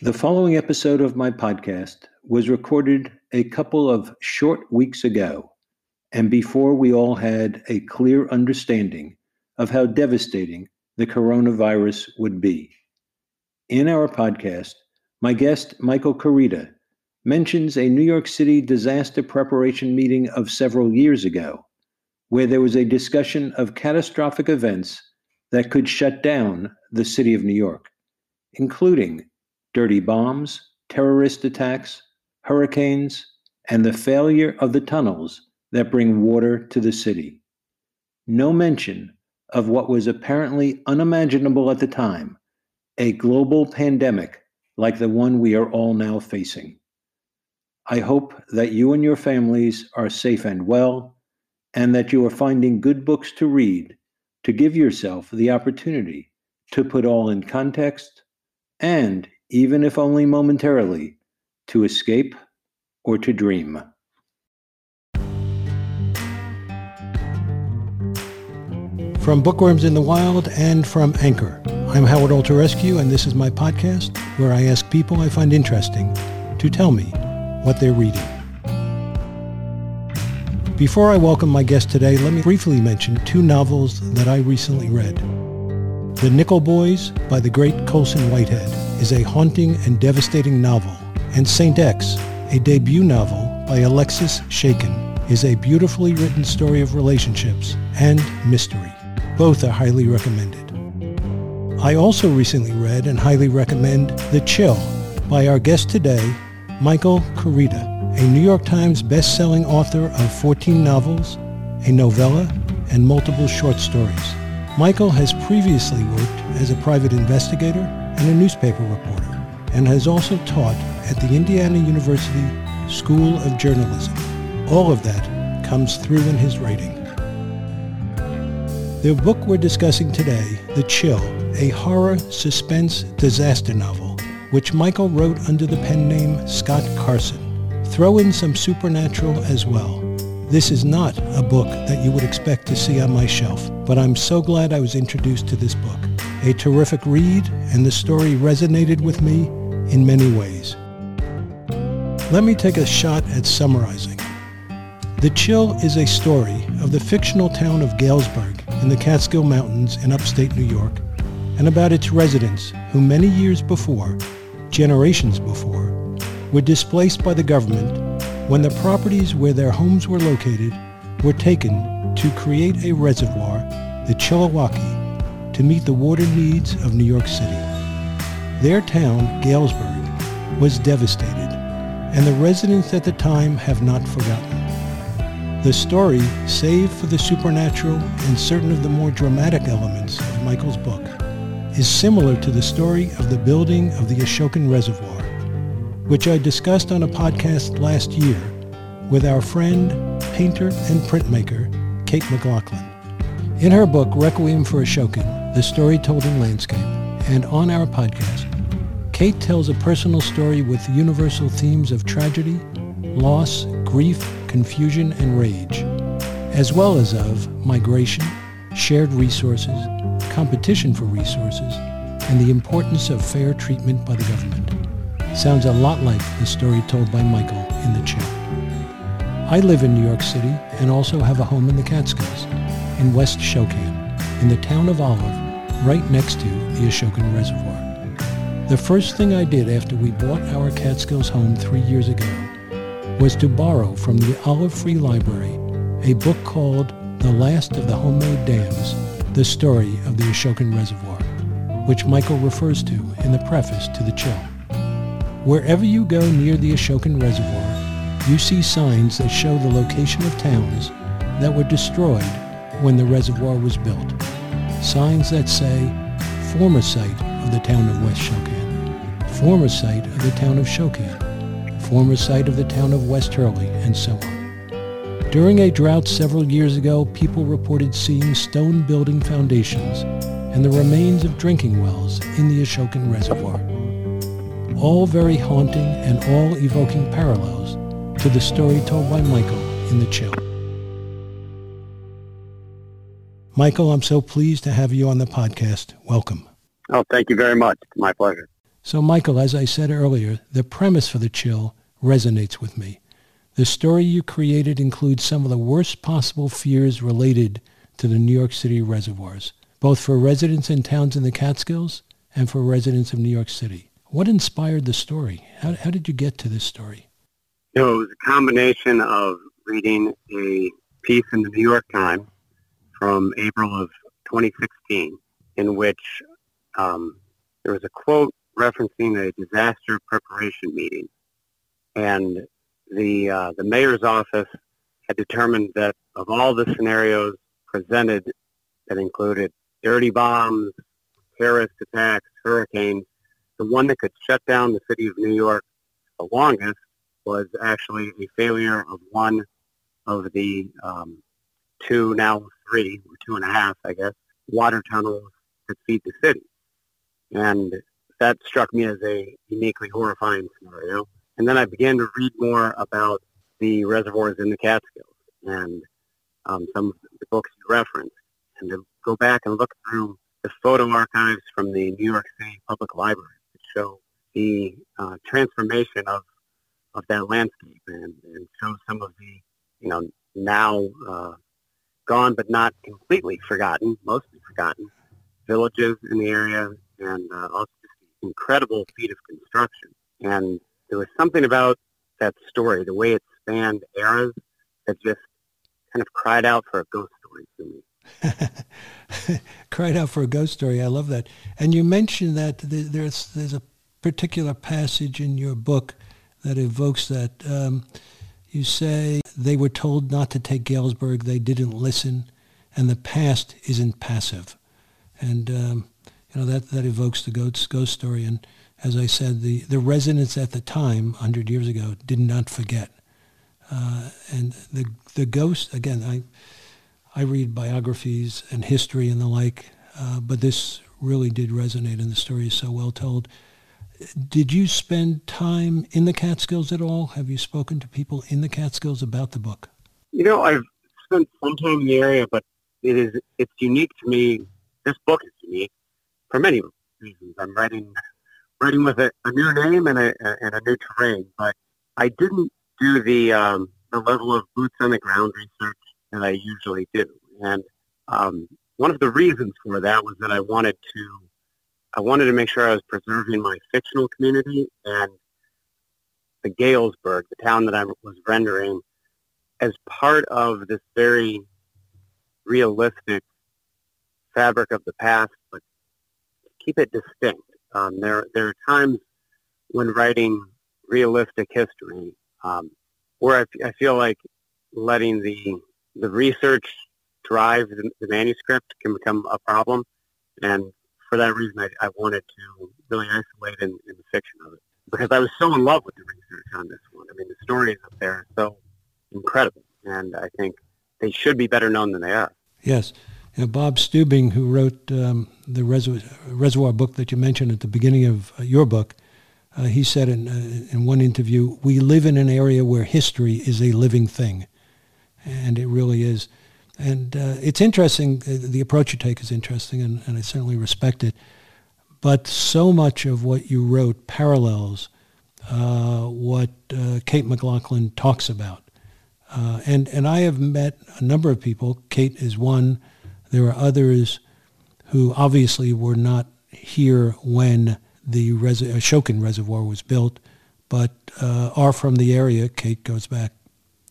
The following episode of my podcast was recorded a couple of short weeks ago, and before we all had a clear understanding of how devastating the coronavirus would be. In our podcast, my guest, Michael Koryta, mentions a New York City disaster preparation meeting of several years ago, where there was a discussion of catastrophic events that could shut down the city of New York, including dirty bombs, terrorist attacks, hurricanes, and the failure of the tunnels that bring water to the city. No mention of what was apparently unimaginable at the time a global pandemic like the one we are all now facing. I hope that you and your families are safe and well, and that you are finding good books to read to give yourself the opportunity to put all in context and even if only momentarily, to escape or to dream. From Bookworms in the Wild and from Anchor, I'm Howard Alterescu, and this is my podcast where I ask people I find interesting to tell me what they're reading. Before I welcome my guest today, let me briefly mention two novels that I recently read. The Nickel Boys by the great Colson Whitehead is a haunting and devastating novel, and Saint X, a debut novel by Alexis Schaitkin, is a beautifully written story of relationships and mystery. Both are highly recommended. I also recently read and highly recommend The Chill by our guest today, Michael Koryta, a New York Times best-selling author of 14 novels, a novella, and multiple short stories. Michael has previously worked as a private investigator and a newspaper reporter, and has also taught at the Indiana University School of Journalism. All of that comes through in his writing. The book we're discussing today, The Chill, a horror suspense disaster novel, which Michael wrote under the pen name Scott Carson. Throw in some supernatural as well. This is not a book that you would expect to see on my shelf, but I'm so glad I was introduced to this book a terrific read, and the story resonated with me in many ways. Let me take a shot at summarizing. The Chill is a story of the fictional town of Galesburg in the Catskill Mountains in upstate New York, and about its residents who many years before, generations before, were displaced by the government when the properties where their homes were located were taken to create a reservoir, the Chillewaukee, to meet the water needs of New York City. Their town, Galesburg, was devastated, and the residents at the time have not forgotten. The story, save for the supernatural and certain of the more dramatic elements of Michael's book, is similar to the story of the building of the Ashokan Reservoir, which I discussed on a podcast last year with our friend, painter, and printmaker, Kate McGloughlin. In her book, Requiem for Ashokan, the story told in landscape, and on our podcast, Kate tells a personal story with universal themes of tragedy, loss, grief, confusion, and rage, as well as of migration, shared resources, competition for resources, and the importance of fair treatment by the government. Sounds a lot like the story told by Michael in The chat. I live in New York City and also have a home in the Catskills, in West Shokan, in the town of Olive, right next to the Ashokan Reservoir. The first thing I did after we bought our Catskills home three years ago was to borrow from the Olive Free Library a book called The Last of the Handmade Dams, the story of the Ashokan Reservoir, which Michael refers to in the preface to The Chill. Wherever you go near the Ashokan Reservoir, you see signs that show the location of towns that were destroyed when the reservoir was built signs that say former site of the town of West Shokan, former site of the town of Shokan, former site of the town of West Hurley, and so on. During a drought several years ago, people reported seeing stone building foundations and the remains of drinking wells in the Ashokan Reservoir. All very haunting and all evoking parallels to the story told by Michael in The Chill. Michael, I'm so pleased to have you on the podcast. Welcome. Oh, thank you very much. my pleasure. So, Michael, as I said earlier, the premise for the chill resonates with me. The story you created includes some of the worst possible fears related to the New York City reservoirs, both for residents in towns in the Catskills and for residents of New York City. What inspired the story? How, how did you get to this story? You know, it was a combination of reading a piece in the New York Times from April of 2016 in which um, there was a quote referencing a disaster preparation meeting. And the, uh, the mayor's office had determined that of all the scenarios presented that included dirty bombs, terrorist attacks, hurricanes, the one that could shut down the city of New York the longest was actually a failure of one of the um, two, now three, or two and a half, I guess, water tunnels that feed the city. And that struck me as a uniquely horrifying scenario. And then I began to read more about the reservoirs in the Catskills and um, some of the books you referenced, and to go back and look through the photo archives from the New York City Public Library to show the uh, transformation of of that landscape and, and show some of the you know now uh, gone but not completely forgotten, mostly forgotten villages in the area, and uh, also just incredible feat of construction. And there was something about that story, the way it spanned eras, that just kind of cried out for a ghost story to me. cried out for a ghost story. I love that. And you mentioned that there's there's a particular passage in your book that evokes that. Um, you say they were told not to take Galesburg. They didn't listen, and the past isn't passive. And um, you know that that evokes the ghost ghost story. And as I said, the the residents at the time, hundred years ago, did not forget. Uh, and the the ghost again. I I read biographies and history and the like, uh, but this really did resonate, and the story is so well told. Did you spend time in the Catskills at all? Have you spoken to people in the Catskills about the book? You know, I've spent some time in the area, but it is it's unique to me. This book is unique for many reasons. I'm writing writing with a, a new name and a, and a new terrain, but I didn't do the um, the level of boots on the ground research that I usually do. And um, one of the reasons for that was that I wanted to I wanted to make sure I was preserving my fictional community and the Galesburg, the town that I was rendering, as part of this very realistic fabric of the past, but keep it distinct. Um, there, there are times when writing realistic history um, where I, feel like letting the the research drive the, the manuscript can become a problem, and for that reason, I, I wanted to really isolate in, in, the fiction of it because I was so in love with the research on this one. I mean, the stories up there are so incredible, and I think they should be better known than they are. Yes. You know, Bob Steuding, who wrote um, the Reservoir, Reservoir book that you mentioned at the beginning of uh, your book, uh, he said in, uh, in one interview, we live in an area where history is a living thing. And it really is. And uh, it's interesting, the approach you take is interesting, and, and I certainly respect it. But so much of what you wrote parallels uh, what uh, Kate McGloughlin talks about. Uh, and, and I have met a number of people. Kate is one. There are others who obviously were not here when the Res- Ashokan Reservoir was built, but uh, are from the area. Kate goes back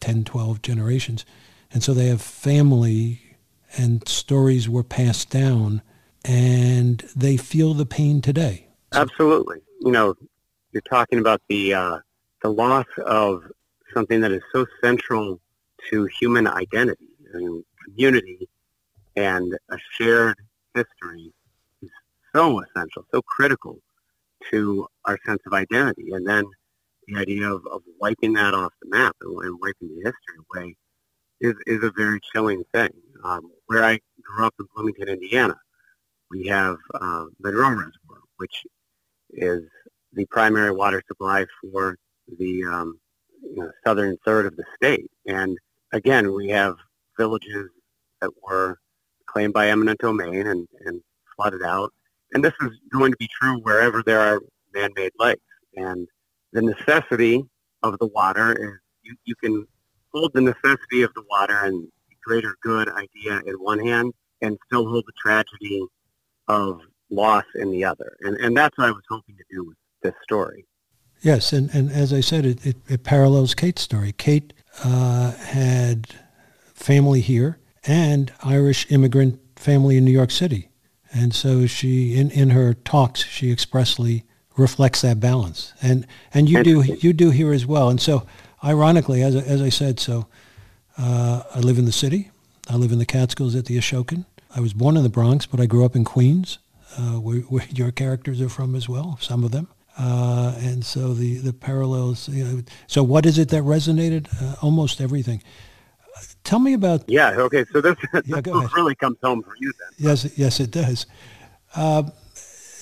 10, 12 generations. And so they have family and stories were passed down and they feel the pain today. Absolutely. You know, you're talking about the, uh, the loss of something that is so central to human identity. Mean, community and a shared history is so essential, so critical to our sense of identity. And then the idea of, of wiping that off the map and, and wiping the history away is, is a very chilling thing. Um, where I grew up in Bloomington, Indiana, we have uh, Monroe Reservoir, which is the primary water supply for the um, you know, southern third of the state. And again, we have villages that were claimed by eminent domain and, and flooded out. And this is going to be true wherever there are man-made lakes. And the necessity of the water is you, you can hold the necessity of the water and greater good idea in one hand and still hold the tragedy of loss in the other. And, and that's what I was hoping to do with this story. Yes, and, and as I said, it, it, it parallels Kate's story. Kate uh, had family here and Irish immigrant family in New York City. And so she, in, in her talks, she expressly reflects that balance. And, and you do, you do here as well. And so ironically, as, as I said, so uh, I live in the city. I live in the Catskills at the Ashokan. I was born in the Bronx, but I grew up in Queens, uh, where, where, your characters are from as well, some of them. Uh, and so the, the parallels, you know, so what is it that resonated? Uh, almost everything. Tell me about. Yeah. Okay. So this, yeah, this really comes home for you then. Yes. Yes, it does. Uh,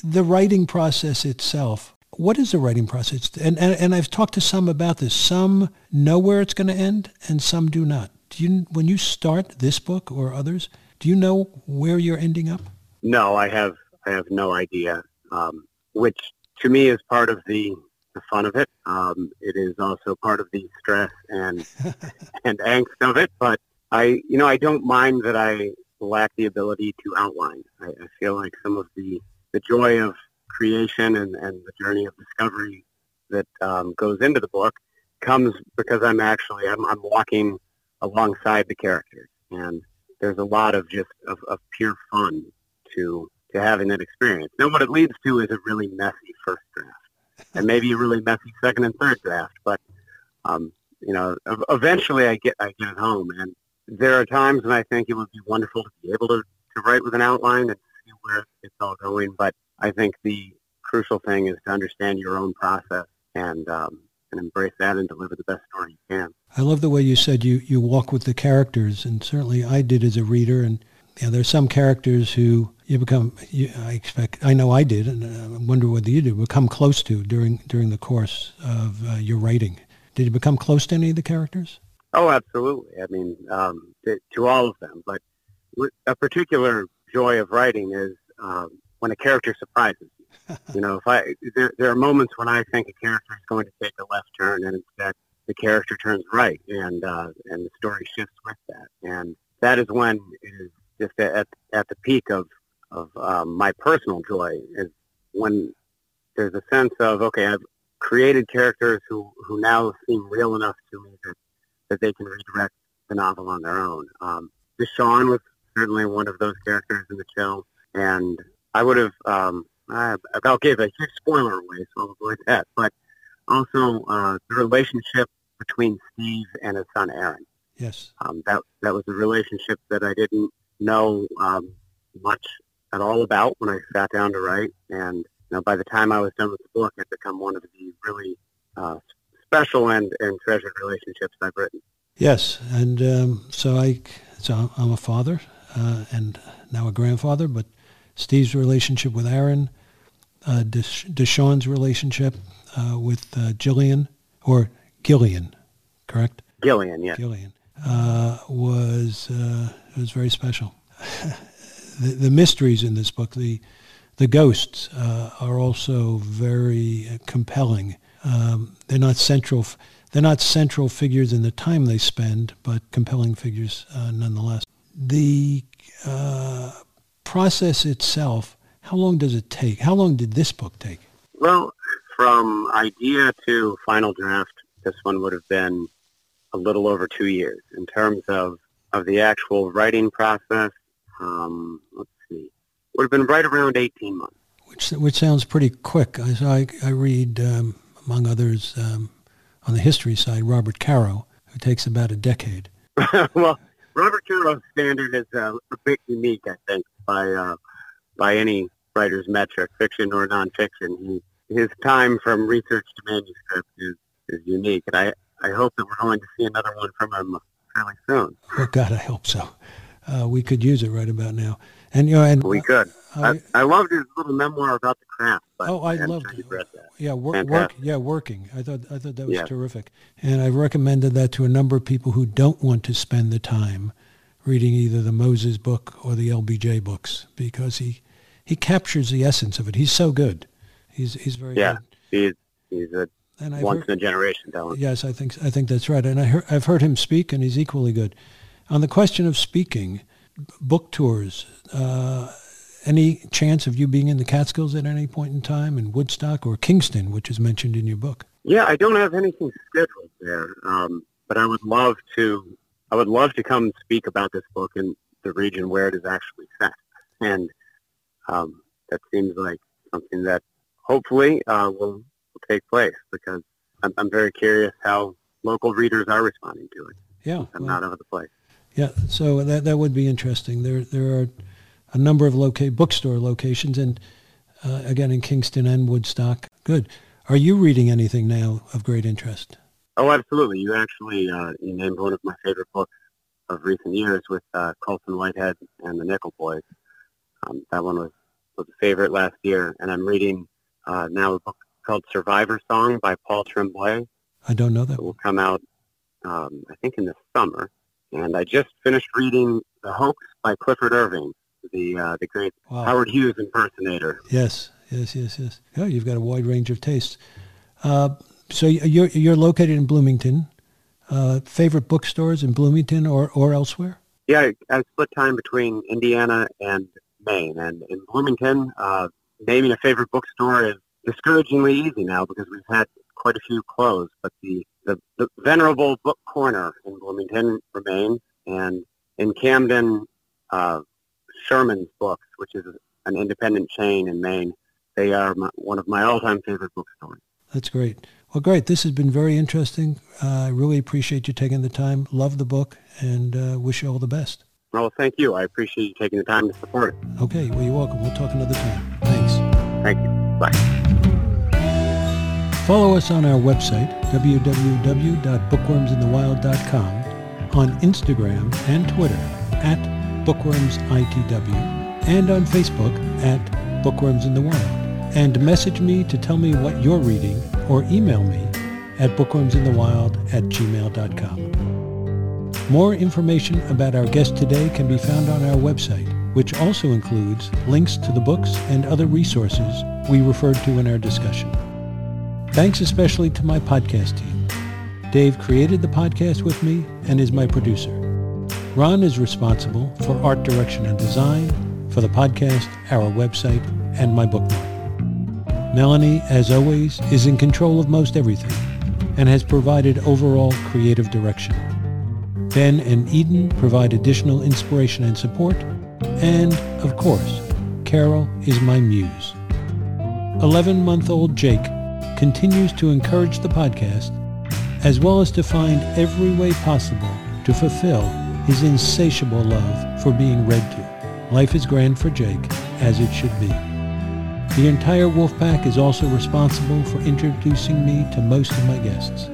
the writing process itself. What is the writing process? And, and and I've talked to some about this. Some know where it's going to end, and some do not. Do you when you start this book or others? Do you know where you're ending up? No, I have. I have no idea. Um, which to me is part of the the fun of it. Um, it is also part of the stress and and angst of it. But I, you know, I don't mind that I lack the ability to outline. I, I feel like some of the the joy of creation and, and the journey of discovery that um, goes into the book comes because I'm actually I'm, I'm walking alongside the characters, and there's a lot of just of, of pure fun to to having that experience. Now, what it leads to is a really messy first draft and maybe a really messy second and third draft. But um, you know, eventually I get I get it home, and there are times when I think it would be wonderful to be able to, to write with an outline and see where it's all going. But I think the crucial thing is to understand your own process and um, and embrace that and deliver the best story you can. I love the way you said you, you walk with the characters, and certainly I did as a reader. And you know, there's some characters who you become, you, I expect, I know I did, and I wonder whether you did, become close to during during the course of uh, your writing. Did you become close to any of the characters? Oh, absolutely. I mean, um, to, to, all of them. But a particular joy of writing is um, when a character surprises you. you know, if I there, there are moments when I think a character is going to take a left turn, and instead the character turns right, and uh, and the story shifts with that. And that is when it is just at at the peak of of um, my personal joy is when there's a sense of okay, I've created characters who who now seem real enough to me that that they can redirect the novel on their own. Um, Deshawn was certainly one of those characters in the show, and I would have um, I about gave a huge spoiler away, so I'll avoid that. But also uh, the relationship between Steve and his son Aaron. Yes, um, that that was a relationship that I didn't know um, much at all about when I sat down to write. And you know, by the time I was done with the book, it become one of the really uh, special and, and treasured relationships I've written. Yes, and um, so I so I'm a father uh, and now a grandfather, but Steve's relationship with Aaron, uh, Desha- Deshawn's relationship uh, with uh, Jillian or Gillian, correct? Gillian, yeah. Gillian uh, was uh, was very special. the, the mysteries in this book, the the ghosts, uh, are also very compelling. Um, they're not central. They're not central figures in the time they spend, but compelling figures uh, nonetheless. The uh, process itself. How long does it take? How long did this book take? Well, from idea to final draft, this one would have been a little over two years. In terms of, of the actual writing process, um, let's see, would have been right around 18 months. Which, which sounds pretty quick. I, I, I read, um, among others, um, on the history side, Robert Caro, who takes about a decade. well, Robert Caro's standard is uh, a bit unique, I think, by uh, by any writer's metric, fiction or nonfiction. He, his time from research to manuscript is, is unique, and I, I hope that we're going to see another one from him fairly soon. Oh, God, I hope so uh, we could use it right about now. And you know, and we could. Uh, I, I, loved his little memoir about the craft. oh, I loved it. Yeah, work, work, yeah, working. I thought I thought that was yeah. terrific, and I've recommended that to a number of people who don't want to spend the time reading either the Moses book or the LBJ books because he he captures the essence of it. He's so good. He's he's very Yeah. good. He's he's a And I've once heard, in a generation talent. yes, I think I think that's right. And I heard, I've heard him speak, and he's equally good. On the question of speaking, book tours. Uh, any chance of you being in the Catskills at any point in time, in Woodstock or Kingston, which is mentioned in your book? Yeah, I don't have anything scheduled there, um, but I would love to. I would love to come speak about this book in the region where it is actually set, and um, that seems like something that hopefully uh, will, will take place because I'm, I'm very curious how local readers are responding to it. Yeah, I'm well, not out of the place. Yeah. So that that would be interesting. There there are a number of loca- bookstore locations, and uh, again in Kingston and Woodstock. Good. Are you reading anything now of great interest? Oh, absolutely. You actually uh, you named one of my favorite books of recent years with uh, Colson Whitehead and the Nickel Boys. Um, that one was, was a favorite last year, and I'm reading uh, now a book called Survivor Song by Paul Tremblay. I don't know that. It will come out, um, I think, in the summer. And I just finished reading The Hoax by Clifford Irving, the uh, the great Wow. Howard Hughes impersonator. Yes, yes, yes, yes. Oh, you've got a wide range of tastes. Uh, so you're you're located in Bloomington. Uh, favorite bookstores in Bloomington or, or elsewhere? Yeah, I, I split time between Indiana and Maine. And in Bloomington, uh, naming a favorite bookstore is discouragingly easy now because we've had quite a few close. But the, the, the venerable book corner in Bloomington remains. And in Camden, uh, Sherman's Books, which is an independent chain in Maine, they are my, one of my all-time favorite bookstores. That's great. Well, great. This has been very interesting. Uh, I really appreciate you taking the time. Love the book and uh, wish you all the best. Well, thank you. I appreciate you taking the time to support it. Okay. Well, you're welcome. We'll talk another time. Thanks. Thank you. Bye. Follow us on our website, www.bookwormsinthewild.com, on Instagram and Twitter at bookwormsitw, and on Facebook at Bookworms in the Wild. And message me to tell me what you're reading or email me at bookwormsinthewild at gmail.com. More information about our guest today can be found on our website, which also includes links to the books and other resources we referred to in our discussion. Thanks especially to my podcast team. Dave created the podcast with me and is my producer. Ron is responsible for art direction and design, for the podcast, our website, and my bookmark. Melanie, as always, is in control of most everything and has provided overall creative direction. Ben and Eden provide additional inspiration and support. And, of course, Carol is my muse. 11-month-old Jake continues to encourage the podcast as well as to find every way possible to fulfill his insatiable love for being read to. Life is grand for Jake, as it should be. The entire Wolfpack is also responsible for introducing me to most of my guests.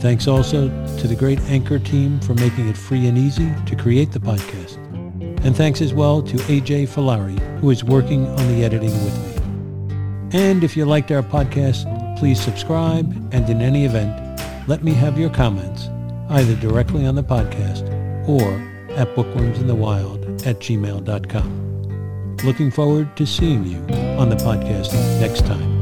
Thanks also to the great Anchor team for making it free and easy to create the podcast. And thanks as well to AJ Falari, who is working on the editing with me. And if you liked our podcast, please subscribe, and in any event, let me have your comments, either directly on the podcast or at bookwormsinthewild at gmail.com. Looking forward to seeing you on the podcast next time.